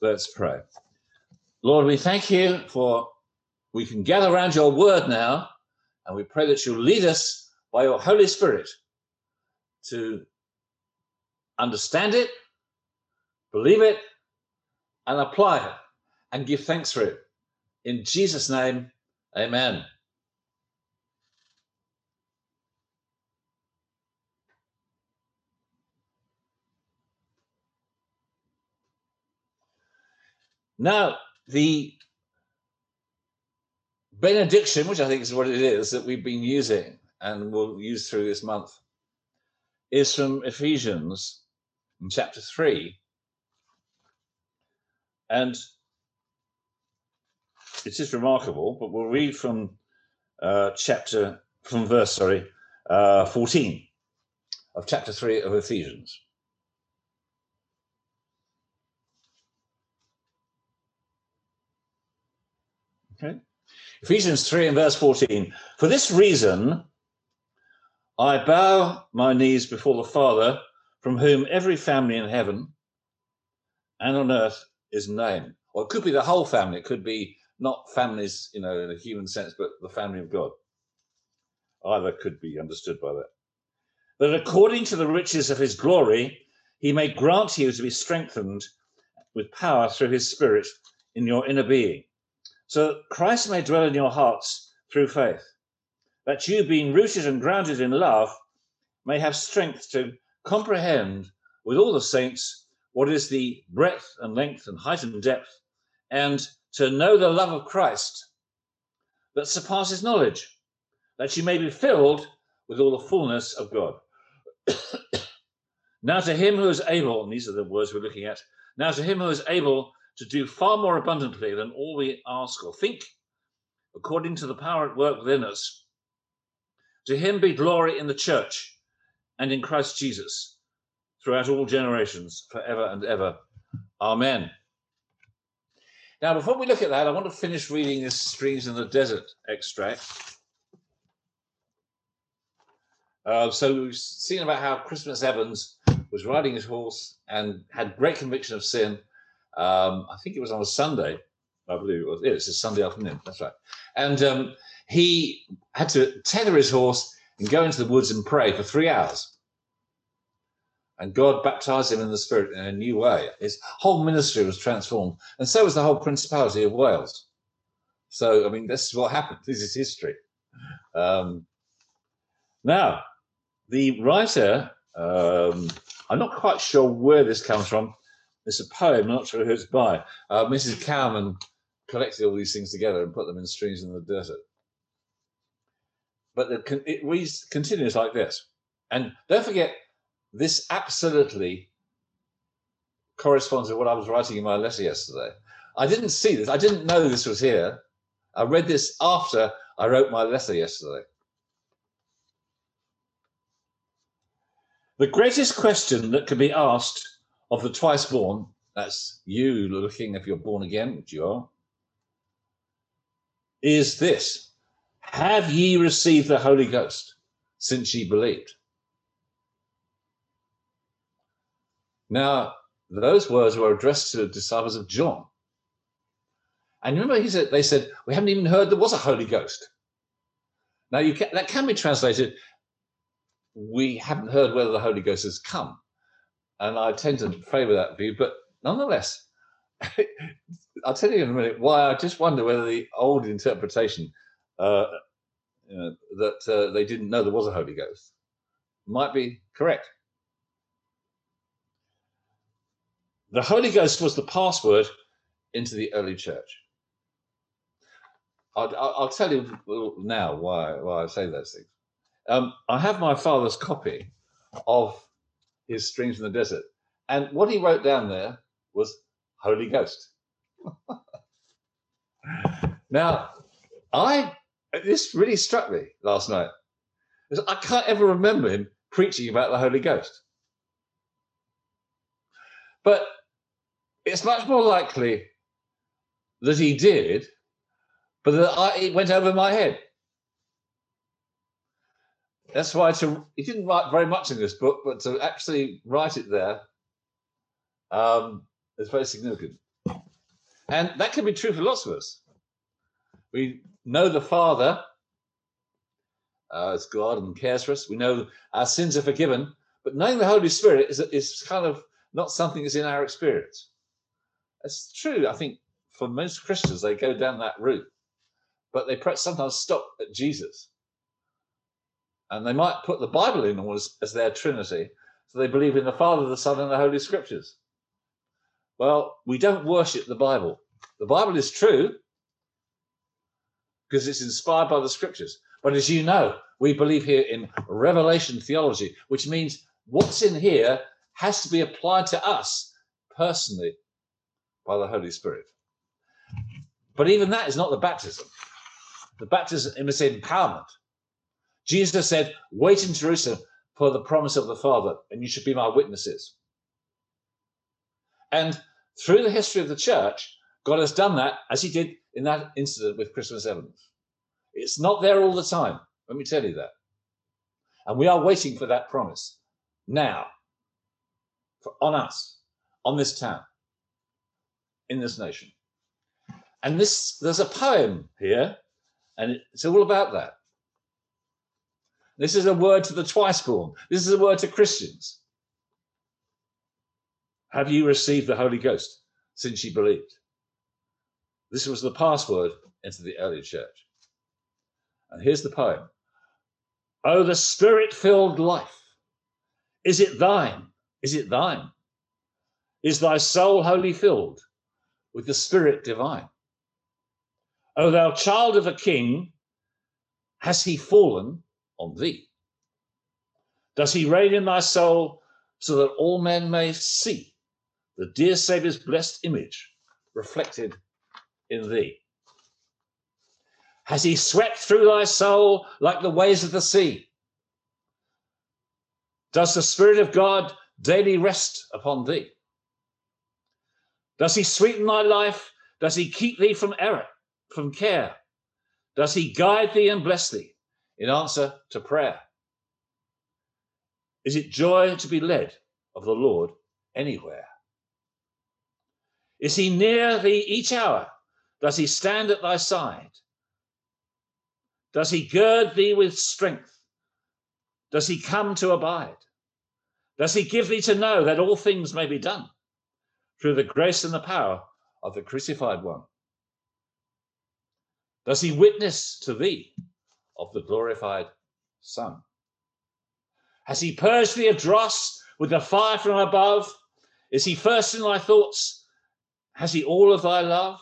Let's pray. Lord, we thank you for we can gather around your word now, and we pray that you'll lead us by your Holy Spirit to understand it, believe it, and apply it, and give thanks for it. In Jesus' name, amen. Now, the benediction, which I think is what it is that we've been using and will use through this month, is from Ephesians in chapter 3. And it is just remarkable, but we'll read from uh, chapter, from verse, sorry, uh, 14 of chapter 3 of Ephesians. Okay. Ephesians 3 and verse 14. For this reason, I bow my knees before the Father, from whom every family in heaven and on earth is named. Or it could be the whole family. It could be not families, you know, in a human sense, but the family of God. Either could be understood by that. That according to the riches of his glory, he may grant you to be strengthened with power through his Spirit in your inner being so Christ may dwell in your hearts through faith, that you, being rooted and grounded in love, may have strength to comprehend with all the saints what is the breadth and length and height and depth, and to know the love of Christ that surpasses knowledge, that you may be filled with all the fullness of God. now to him who is able, and these are the words we're looking at, now to him who is able to do far more abundantly than all we ask or think, according to the power at work within us. To him be glory in the church and in Christ Jesus throughout all generations, forever and ever. Amen. Now, before we look at that, I want to finish reading this Streams in the Desert extract. Uh, so we've seen about how Christmas Evans was riding his horse and had great conviction of sin um, I think it was on a Sunday, I believe it was. Yeah, it's a Sunday afternoon. That's right. And um, he had to tether his horse and go into the woods and pray for three hours. And God baptized him in the Spirit in a new way. His whole ministry was transformed, and so was the whole Principality of Wales. So, I mean, this is what happened. This is history. Um, now, the writer, um, I'm not quite sure where this comes from. It's a poem, I'm not sure who it's by. Uh, Mrs. Cowman collected all these things together and put them in streams in the desert. But it reads continues like this. And don't forget, this absolutely corresponds to what I was writing in my letter yesterday. I didn't see this. I didn't know this was here. I read this after I wrote my letter yesterday. The greatest question that can be asked of the twice born, that's you looking if you're born again, which you are, is this Have ye received the Holy Ghost since ye believed? Now, those words were addressed to the disciples of John. And remember, he said, they said, We haven't even heard there was a Holy Ghost. Now, you can, that can be translated, We haven't heard whether the Holy Ghost has come and I tend to favour that view. But nonetheless, I'll tell you in a minute why I just wonder whether the old interpretation uh, you know, that uh, they didn't know there was a Holy Ghost might be correct. The Holy Ghost was the password into the early church. I'll, I'll tell you now why, why I say those things. Um, I have my father's copy of his Streams in the Desert. And what he wrote down there was Holy Ghost. now, I this really struck me last night. I can't ever remember him preaching about the Holy Ghost. But it's much more likely that he did, but that I, it went over my head. That's why to he didn't write very much in this book, but to actually write it there um, is very significant. And that can be true for lots of us. We know the Father uh, as God and cares for us. We know our sins are forgiven, but knowing the Holy Spirit is, is kind of not something that's in our experience. It's true, I think, for most Christians, they go down that route, but they perhaps sometimes stop at Jesus. And they might put the Bible in as, as their Trinity, so they believe in the Father, the Son, and the Holy Scriptures. Well, we don't worship the Bible. The Bible is true because it's inspired by the Scriptures. But as you know, we believe here in revelation theology, which means what's in here has to be applied to us personally by the Holy Spirit. But even that is not the baptism. The baptism is empowerment. Jesus said, Wait in Jerusalem for the promise of the Father, and you should be my witnesses. And through the history of the church, God has done that as he did in that incident with Christmas Evans. It's not there all the time. Let me tell you that. And we are waiting for that promise now for, on us, on this town, in this nation. And this there's a poem here, and it's all about that. This is a word to the twice born. This is a word to Christians. Have you received the Holy Ghost since you believed? This was the password into the early church. And here's the poem Oh, the spirit filled life. Is it thine? Is it thine? Is thy soul wholly filled with the Spirit divine? O thou child of a king, has he fallen on thee? Does he reign in thy soul so that all men may see the dear Saviour's blessed image reflected in thee? Has he swept through thy soul like the waves of the sea? Does the Spirit of God daily rest upon thee? Does he sweeten thy life? Does he keep thee from error, from care? Does he guide thee and bless thee in answer to prayer? Is it joy to be led of the Lord anywhere? Is he near thee each hour? Does he stand at thy side? Does he gird thee with strength? Does he come to abide? Does he give thee to know that all things may be done through the grace and the power of the crucified one? Does he witness to thee of the glorified Son? Has he purged thee of dross with the fire from above? Is he first in thy thoughts? Has he all of thy love?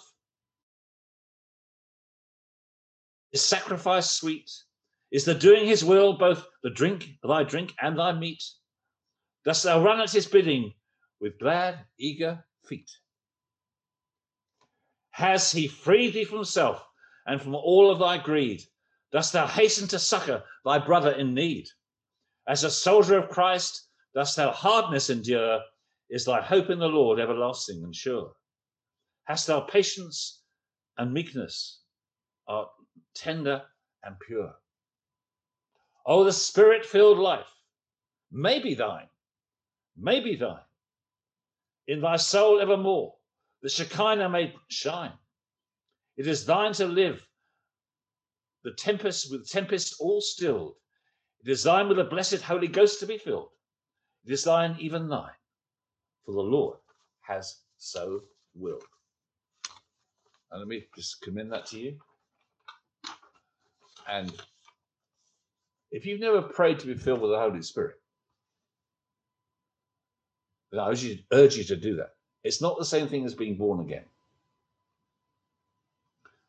Is sacrifice sweet? Is the doing his will both the drink, thy drink, and thy meat? Dost thou run at his bidding with glad, eager feet? Has he freed thee from self and from all of thy greed? Dost thou hasten to succor thy brother in need? As a soldier of Christ, dost thou hardness endure? Is thy hope in the Lord everlasting and sure? Hast thou patience and meekness? Art tender and pure? Oh, the spirit filled life may be thine may be thine. In thy soul evermore, the Shekinah may shine. It is thine to live, the tempest with tempest all stilled. It is thine with the blessed Holy Ghost to be filled. It is thine, even thine, for the Lord has so willed. And let me just commend that to you. And if you've never prayed to be filled with the Holy Spirit, I urge you, urge you to do that. It's not the same thing as being born again.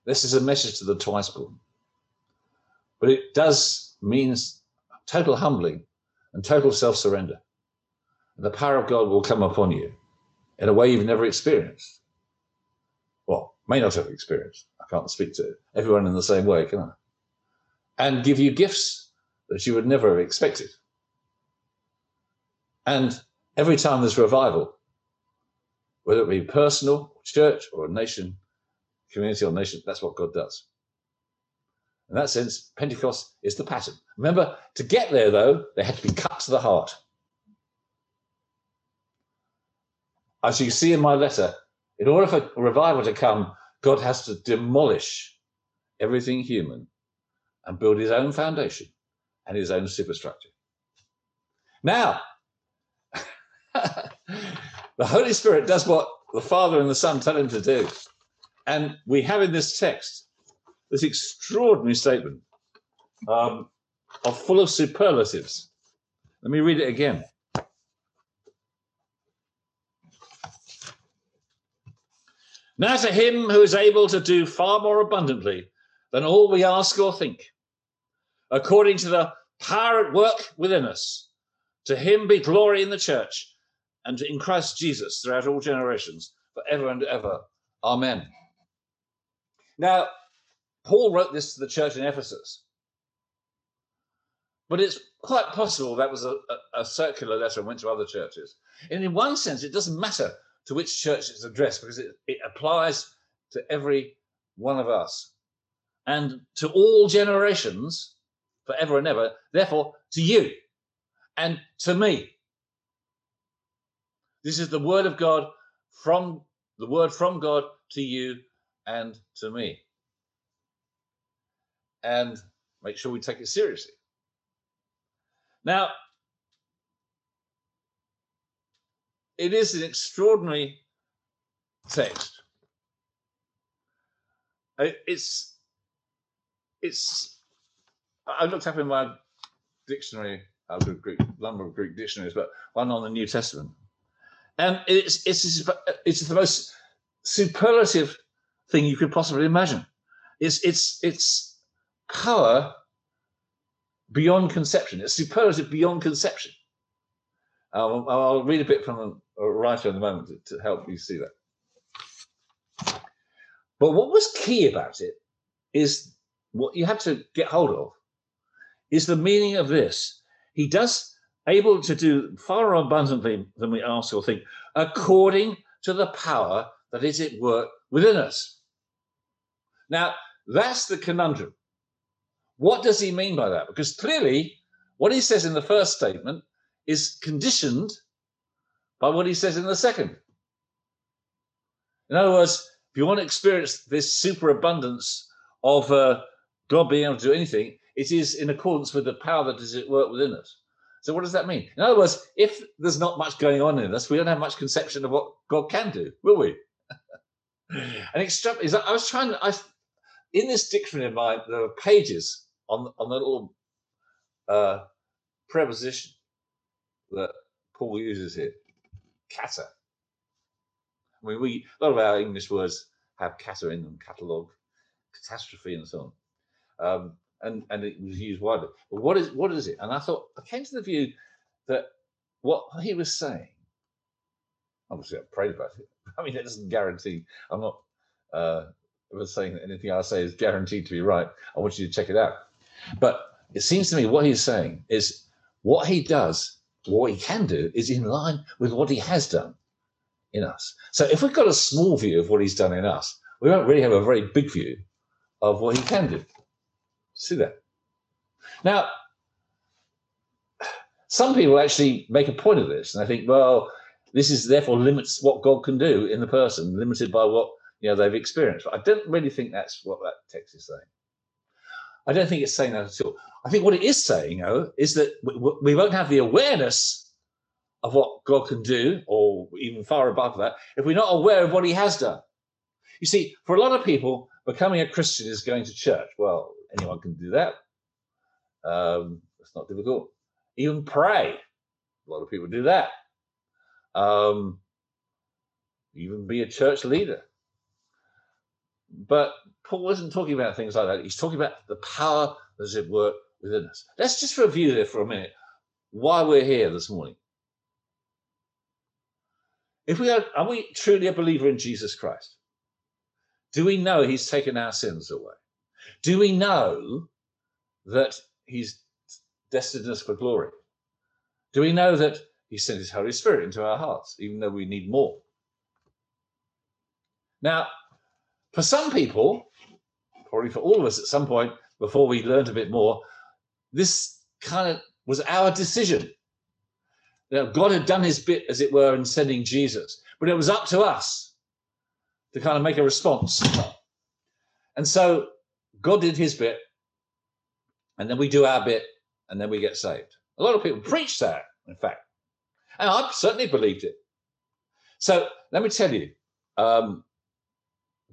This is a message to the twice born. But it does means total humbling and total self surrender. The power of God will come upon you in a way you've never experienced. Well, may not have experienced. I can't speak to everyone in the same way, can I? And give you gifts that you would never have expected. And every time there's revival, whether it be personal, church, or a nation, community, or nation, that's what God does. In that sense, Pentecost is the pattern. Remember, to get there, though, they had to be cut to the heart. As you see in my letter, In order for revival to come, God has to demolish everything human and build his own foundation and his own superstructure. Now, the Holy Spirit does what the Father and the Son tell him to do. And we have in this text this extraordinary statement um, of full of superlatives. Let me read it again. Now to him who is able to do far more abundantly than all we ask or think, according to the power at work within us, to him be glory in the church and in Christ Jesus throughout all generations, forever and ever. Amen. Now, Paul wrote this to the church in Ephesus, but it's quite possible that was a, a, a circular letter and went to other churches. And in one sense, it doesn't matter to which church it's addressed because it, it applies to every one of us and to all generations forever and ever, therefore to you and to me. This is the word of God from the word from God to you and to me. And make sure we take it seriously. Now, it is an extraordinary text. Uh, it's it's I looked up in my dictionary, I've got a number of Greek dictionaries, but one on the New Testament. And it's it's it's the most superlative thing you could possibly imagine. It's it's it's power beyond conception. It's superlative beyond conception. I'll, I'll read a bit from a, writer in a moment to, to help you see that. But what was key about it is what you have to get hold of is the meaning of this. He does able to do far more abundantly than we ask or think, according to the power that is at work within us. Now, that's the conundrum. What does he mean by that? Because clearly, what he says in the first statement is conditioned by what he says in the second. In other words, if you want to experience this superabundance of uh, God being able to do anything, it is in accordance with the power that is at work within us. So, what does that mean? In other words, if there's not much going on in us, we don't have much conception of what God can do, will we? and extra- I was trying to, I, in this dictionary of mine, there are pages on, on the little uh, preposition that Paul uses here, kata. I mean, we a lot of our English words have kata in them, catalogue, catastrophe, and so on. Um, and, and it was used widely. But what is what is it? And I thought I came to the view that what he was saying, obviously I prayed about it. I mean, that doesn't guarantee. I'm not uh, saying that anything I say is guaranteed to be right. I want you to check it out. But it seems to me what he's saying is what he does what he can do is in line with what he has done in us. So if we've got a small view of what he's done in us, we won't really have a very big view of what he can do. See that? Now, some people actually make a point of this, and I think, well, this is therefore limits what God can do in the person, limited by what you know they've experienced. But I don't really think that's what that text is saying. I don't think it's saying that at all. I think what it is saying, though, is that we won't have the awareness of what God can do, or even far above that, if we're not aware of what He has done. You see, for a lot of people, becoming a Christian is going to church. Well, anyone can do that. Um, it's not difficult. Even pray. A lot of people do that. Um, even be a church leader. But Paul isn't talking about things like that. He's talking about the power that's at work within us. Let's just review there for a minute why we're here this morning. If we are, are we truly a believer in Jesus Christ? Do we know he's taken our sins away? Do we know that he's destined us for glory? Do we know that he sent his Holy Spirit into our hearts, even though we need more? Now, for some people, probably for all of us at some point before we learned a bit more, this kind of was our decision. God had done his bit, as it were, in sending Jesus, but it was up to us to kind of make a response. And so God did his bit, and then we do our bit, and then we get saved. A lot of people preach that, in fact. And I certainly believed it. So let me tell you, um,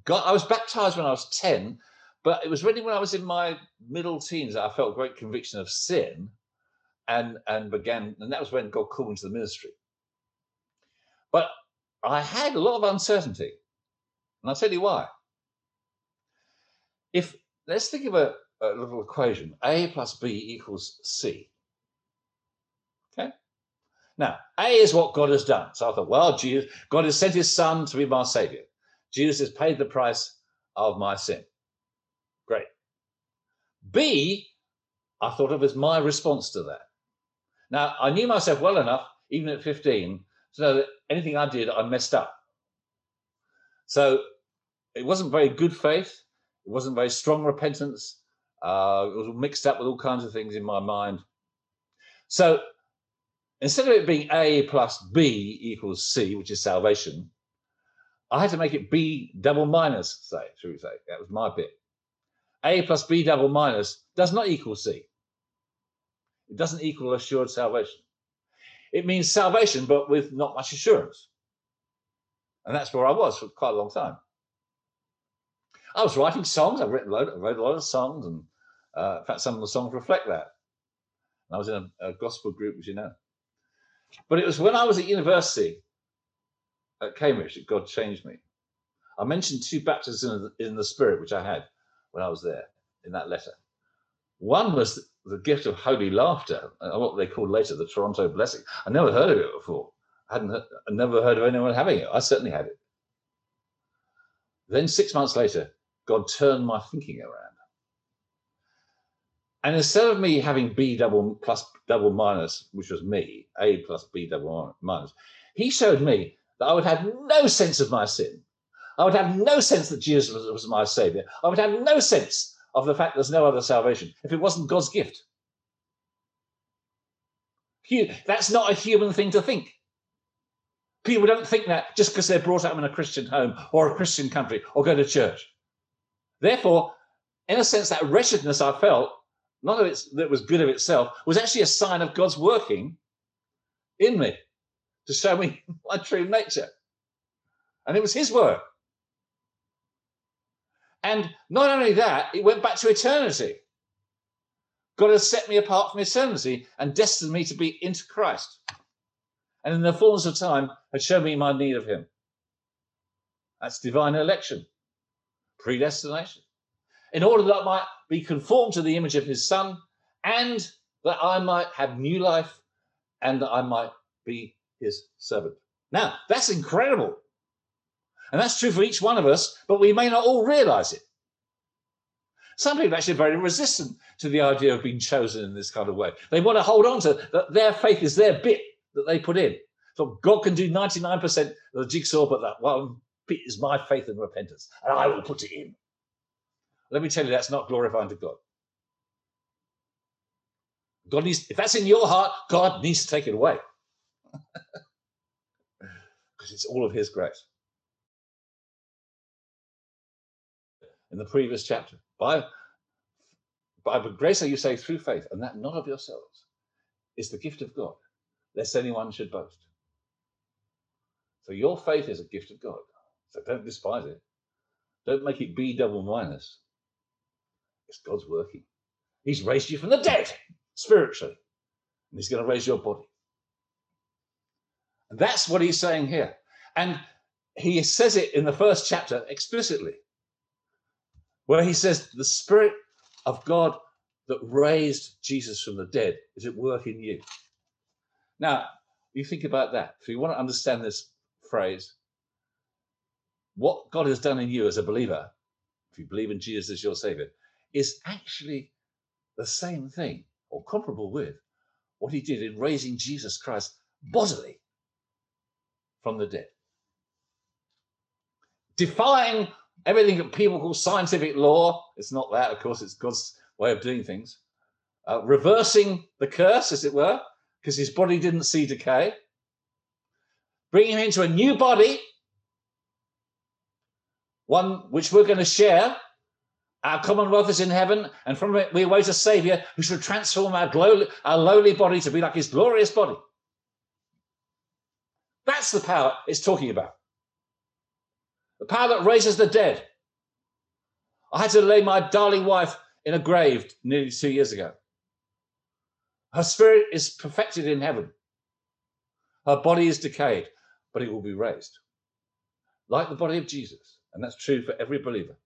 God, I was baptized when I was 10, but it was really when I was in my middle teens that I felt great conviction of sin and and began, and that was when God called me to the ministry. But I had a lot of uncertainty. And I'll tell you why. If let's think of a, a little equation A plus B equals C. Okay. Now, A is what God has done. So I thought, well, Jesus, God has sent his son to be my savior. Jesus has paid the price of my sin. Great. B, I thought of as my response to that. Now, I knew myself well enough, even at 15, to know that anything I did, I messed up. So it wasn't very good faith. It wasn't very strong repentance. Uh, it was mixed up with all kinds of things in my mind. So instead of it being A plus B equals C, which is salvation, I had to make it B double minus, say, should we say? That was my bit. A plus B double minus does not equal C. It doesn't equal assured salvation. It means salvation, but with not much assurance. And that's where I was for quite a long time. I was writing songs. I've written a lot, I wrote a lot of songs, and uh, in fact, some of the songs reflect that. And I was in a, a gospel group, as you know. But it was when I was at university at Cambridge that God changed me. I mentioned two baptisms in, the Spirit, which I had when I was there in that letter. One was the gift of holy laughter, uh, what they called later the Toronto blessing. I never heard of it before. I hadn't heard, I never heard of anyone having it. I certainly had it. Then six months later, God turned my thinking around. And instead of me having B double plus double minus, which was me, A plus B double minus, he showed me that I would have no sense of my sin. I would have no sense that Jesus was, was my savior. I would have no sense of the fact there's no other salvation if it wasn't God's gift. That's not a human thing to think. People don't think that just because they're brought up in a Christian home or a Christian country or go to church. Therefore, in a sense, that wretchedness I felt, of it that was good of itself, was actually a sign of God's working in me to show me my true nature. And it was His work. And not only that, it went back to eternity. God has set me apart from eternity and destined me to be into Christ. And in the fullness of time, had shown me my need of Him. That's divine election, predestination. In order that I might be conformed to the image of His Son and that I might have new life and that I might be His servant. Now, that's incredible. And that's true for each one of us, but we may not all realize it. Some people are actually very resistant to the idea of being chosen in this kind of way. They want to hold on to that their faith is their bit that they put in. So God can do 99% of the jigsaw, but that one bit is my faith and repentance, and I will put it in. Let me tell you, that's not glorifying to God. God needs, if that's in your heart, God needs to take it away. Because it's all of His grace. in the previous chapter. By, by grace are you saved through faith, and that not of yourselves is the gift of God, lest anyone should boast. So your faith is a gift of God. So don't despise it. Don't make it B double minus. It's God's working. He's raised you from the dead spiritually, and He's going to raise your body. That's what He's saying here. And He says it in the first chapter explicitly where he says, The Spirit of God that raised Jesus from the dead is at work in you. Now, you think about that. If you want to understand this phrase, what God has done in you as a believer, if you believe in Jesus as your Savior, is actually the same thing or comparable with what he did in raising Jesus Christ bodily from the dead. Defying everything that people call scientific law. It's not that, of course, it's God's way of doing things. Uh, reversing the curse, as it were, because his body didn't see decay. Bringing him into a new body, one which we're going to share. Our commonwealth is in heaven, and from it we await a Savior who shall transform our, our lowly body to be like his glorious body. That's the power it's talking about. The power that raises the dead. I had to lay my darling wife in a grave nearly two years ago. Her spirit is perfected in heaven. Her body is decayed, but it will be raised. Like the body of Jesus. And that's true for every believer.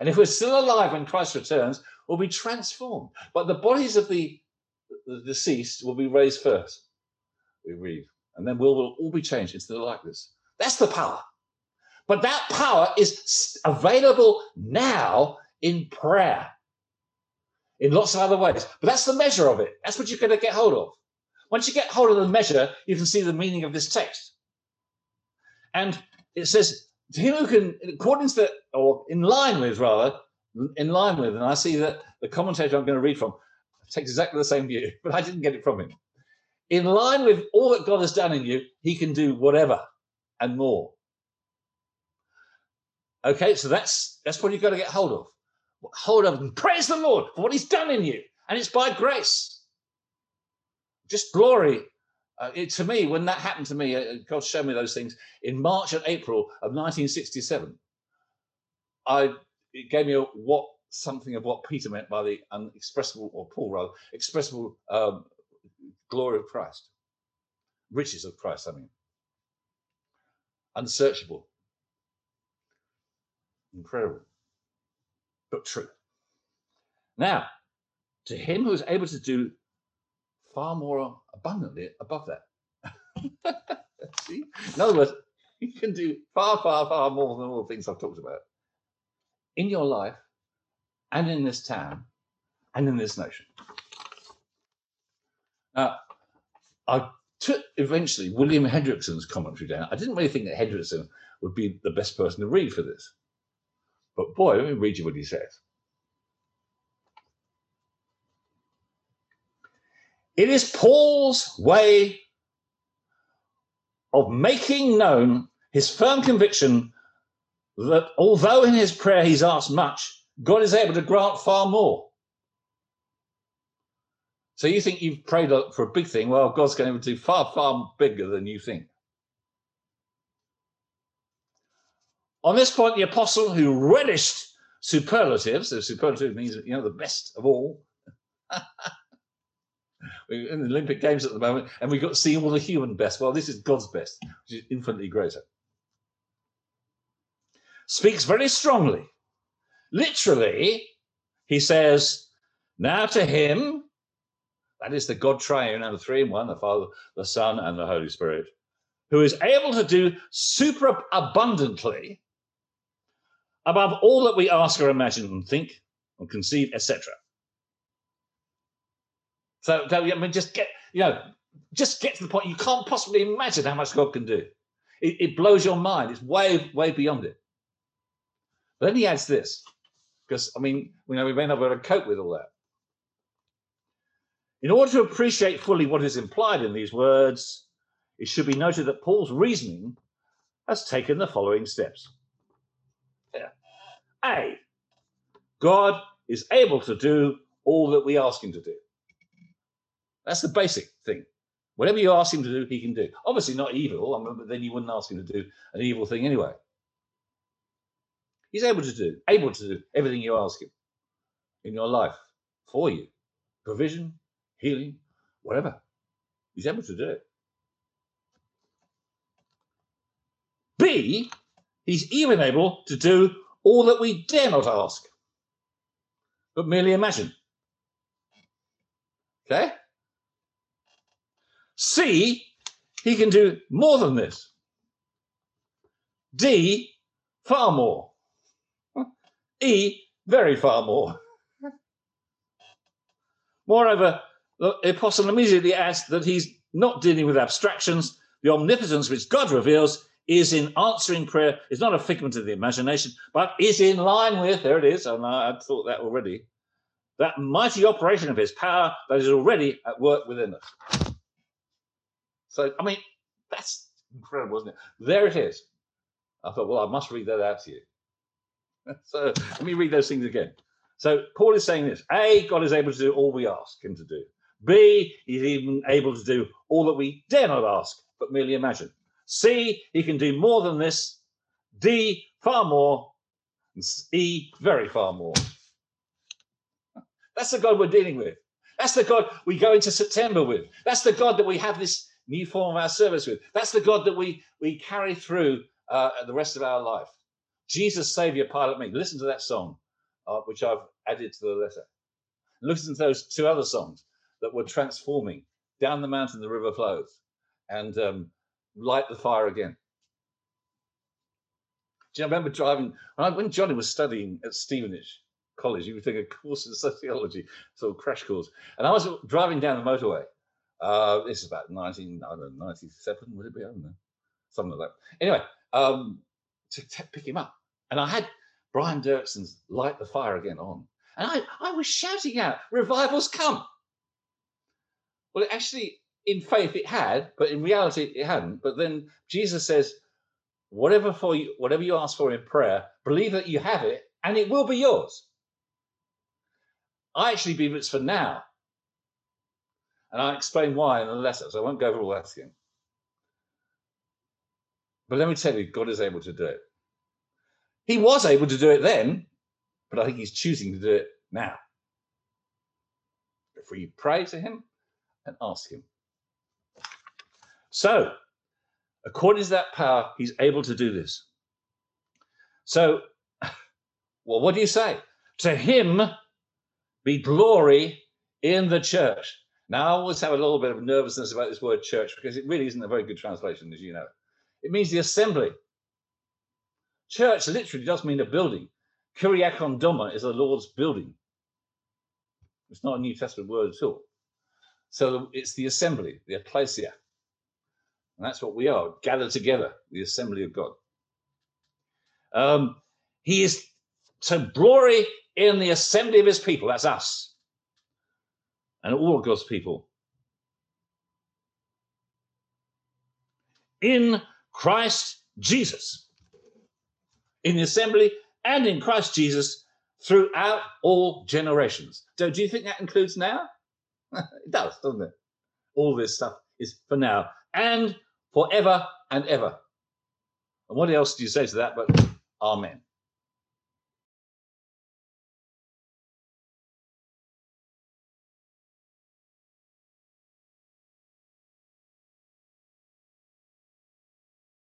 And if we're still alive when Christ returns, we'll be transformed. But the bodies of the, the deceased will be raised first. We read. And then we'll, we'll all be changed into the likeness. That's the power. But that power is available now in prayer in lots of other ways. But that's the measure of it. That's what you're going to get hold of. Once you get hold of the measure, you can see the meaning of this text. And it says, to him who can, according to the, or in line with rather, in line with, and I see that the commentator I'm going to read from takes exactly the same view, but I didn't get it from him. In line with all that God has done in you, he can do whatever and more. Okay, so that's that's what you've got to get hold of. Hold of and praise the Lord for what he's done in you. And it's by grace. Just glory uh, it, to me, when that happened to me, uh, God showed me those things in March and April of 1967. I it gave me a, what something of what Peter meant by the unexpressible, or Paul rather, expressible um, glory of Christ, riches of Christ. I mean, unsearchable, incredible, but true. Now, to him who is able to do far more abundantly above that. See? In other words, you can do far, far, far more than all the things I've talked about in your life and in this town and in this nation. Now, I took eventually William Hendriksen's commentary down. I didn't really think that Hendrickson would be the best person to read for this. But boy, let me read you what he says. It is Paul's way of making known his firm conviction that although in his prayer he's asked much, God is able to grant far more. So you think you've prayed for a big thing? Well, God's going to do far, far bigger than you think. On this point, the apostle who relished superlatives, so superlative means you know the best of all, We're in the Olympic Games at the moment, and we've got to see all the human best. Well, this is God's best, which is infinitely greater. Speaks very strongly. Literally, he says, Now to him, that is the God triune and the three in one, the Father, the Son, and the Holy Spirit, who is able to do super abundantly above all that we ask or imagine and think and conceive, etc. So, I mean, just get, you know, just get to the point. You can't possibly imagine how much God can do. It, it blows your mind. It's way, way beyond it. But then he adds this, because I mean, you know, we may not be able to cope with all that. In order to appreciate fully what is implied in these words, it should be noted that Paul's reasoning has taken the following steps. A, God is able to do all that we ask him to do. That's the basic thing. Whatever you ask him to do, he can do. Obviously, not evil, I mean, but then you wouldn't ask him to do an evil thing anyway. He's able to do, able to do everything you ask him in your life for you provision, healing, whatever. He's able to do it. B, he's even able to do all that we dare not ask, but merely imagine. Okay? C, he can do more than this. D, far more. E, very far more. Moreover, the apostle immediately adds that he's not dealing with abstractions. The omnipotence which God reveals is in answering prayer, is not a figment of the imagination, but is in line with, there it is, and I had thought that already, that mighty operation of his power that is already at work within us. So, I mean, that's incredible, isn't it? There it is. I thought, well, I must read that out to you. so let me read those things again. So Paul is saying this A, God is able to do all we ask him to do. B, he's even able to do all that we dare not ask, but merely imagine. C, he can do more than this. D, far more. And E, very far more. That's the God we're dealing with. That's the God we go into September with. That's the God that we have this new form of our service with. That's the God that we, we carry through uh, the rest of our life. Jesus, Savior, Pilot Me. Listen to that song, uh, which I've added to the letter. Listen to those two other songs that were transforming. Down the mountain, the river flows, and um, light the fire again. Do you remember driving when, Johnny was studying at Stevenage College? He was taking a course in sociology, sort of crash course, and I was driving down the motorway. Uh, this is about 1997, would it be? I don't know, something like that. Anyway, um, to pick him up, and I had Brian Doerksen's "Light the Fire" again on, and I, I was shouting out, "Revivals come!" Well, actually, in faith, it had, but in reality, it hadn't. But then Jesus says, whatever for you, whatever you ask for in prayer, believe that you have it, and it will be yours. I actually believe it's for now. And I'll explain why in the letter, so I won't go over all that again. But let me tell you, God is able to do it. He was able to do it then, but I think he's choosing to do it now. If we pray to him, and ask him. So, according to that power, he's able to do this. So, well, what do you say? To him be glory in the church. Now, I always have a little bit of nervousness about this word church because it really isn't a very good translation, as you know. It means the assembly. Church literally does mean a building. Kuriakon Doma is the Lord's building. It's not a New Testament word at all. So it's the assembly, the ecclesia. And that's what we are, gathered together, the assembly of God. Um, he is so glory in the assembly of his people, that's us, and all of God's people. In Christ Jesus, in the assembly and in Christ Jesus throughout all generations. So, do you think that includes now? it does, doesn't it? All this stuff is for now and forever and ever. And what else do you say to that but Amen?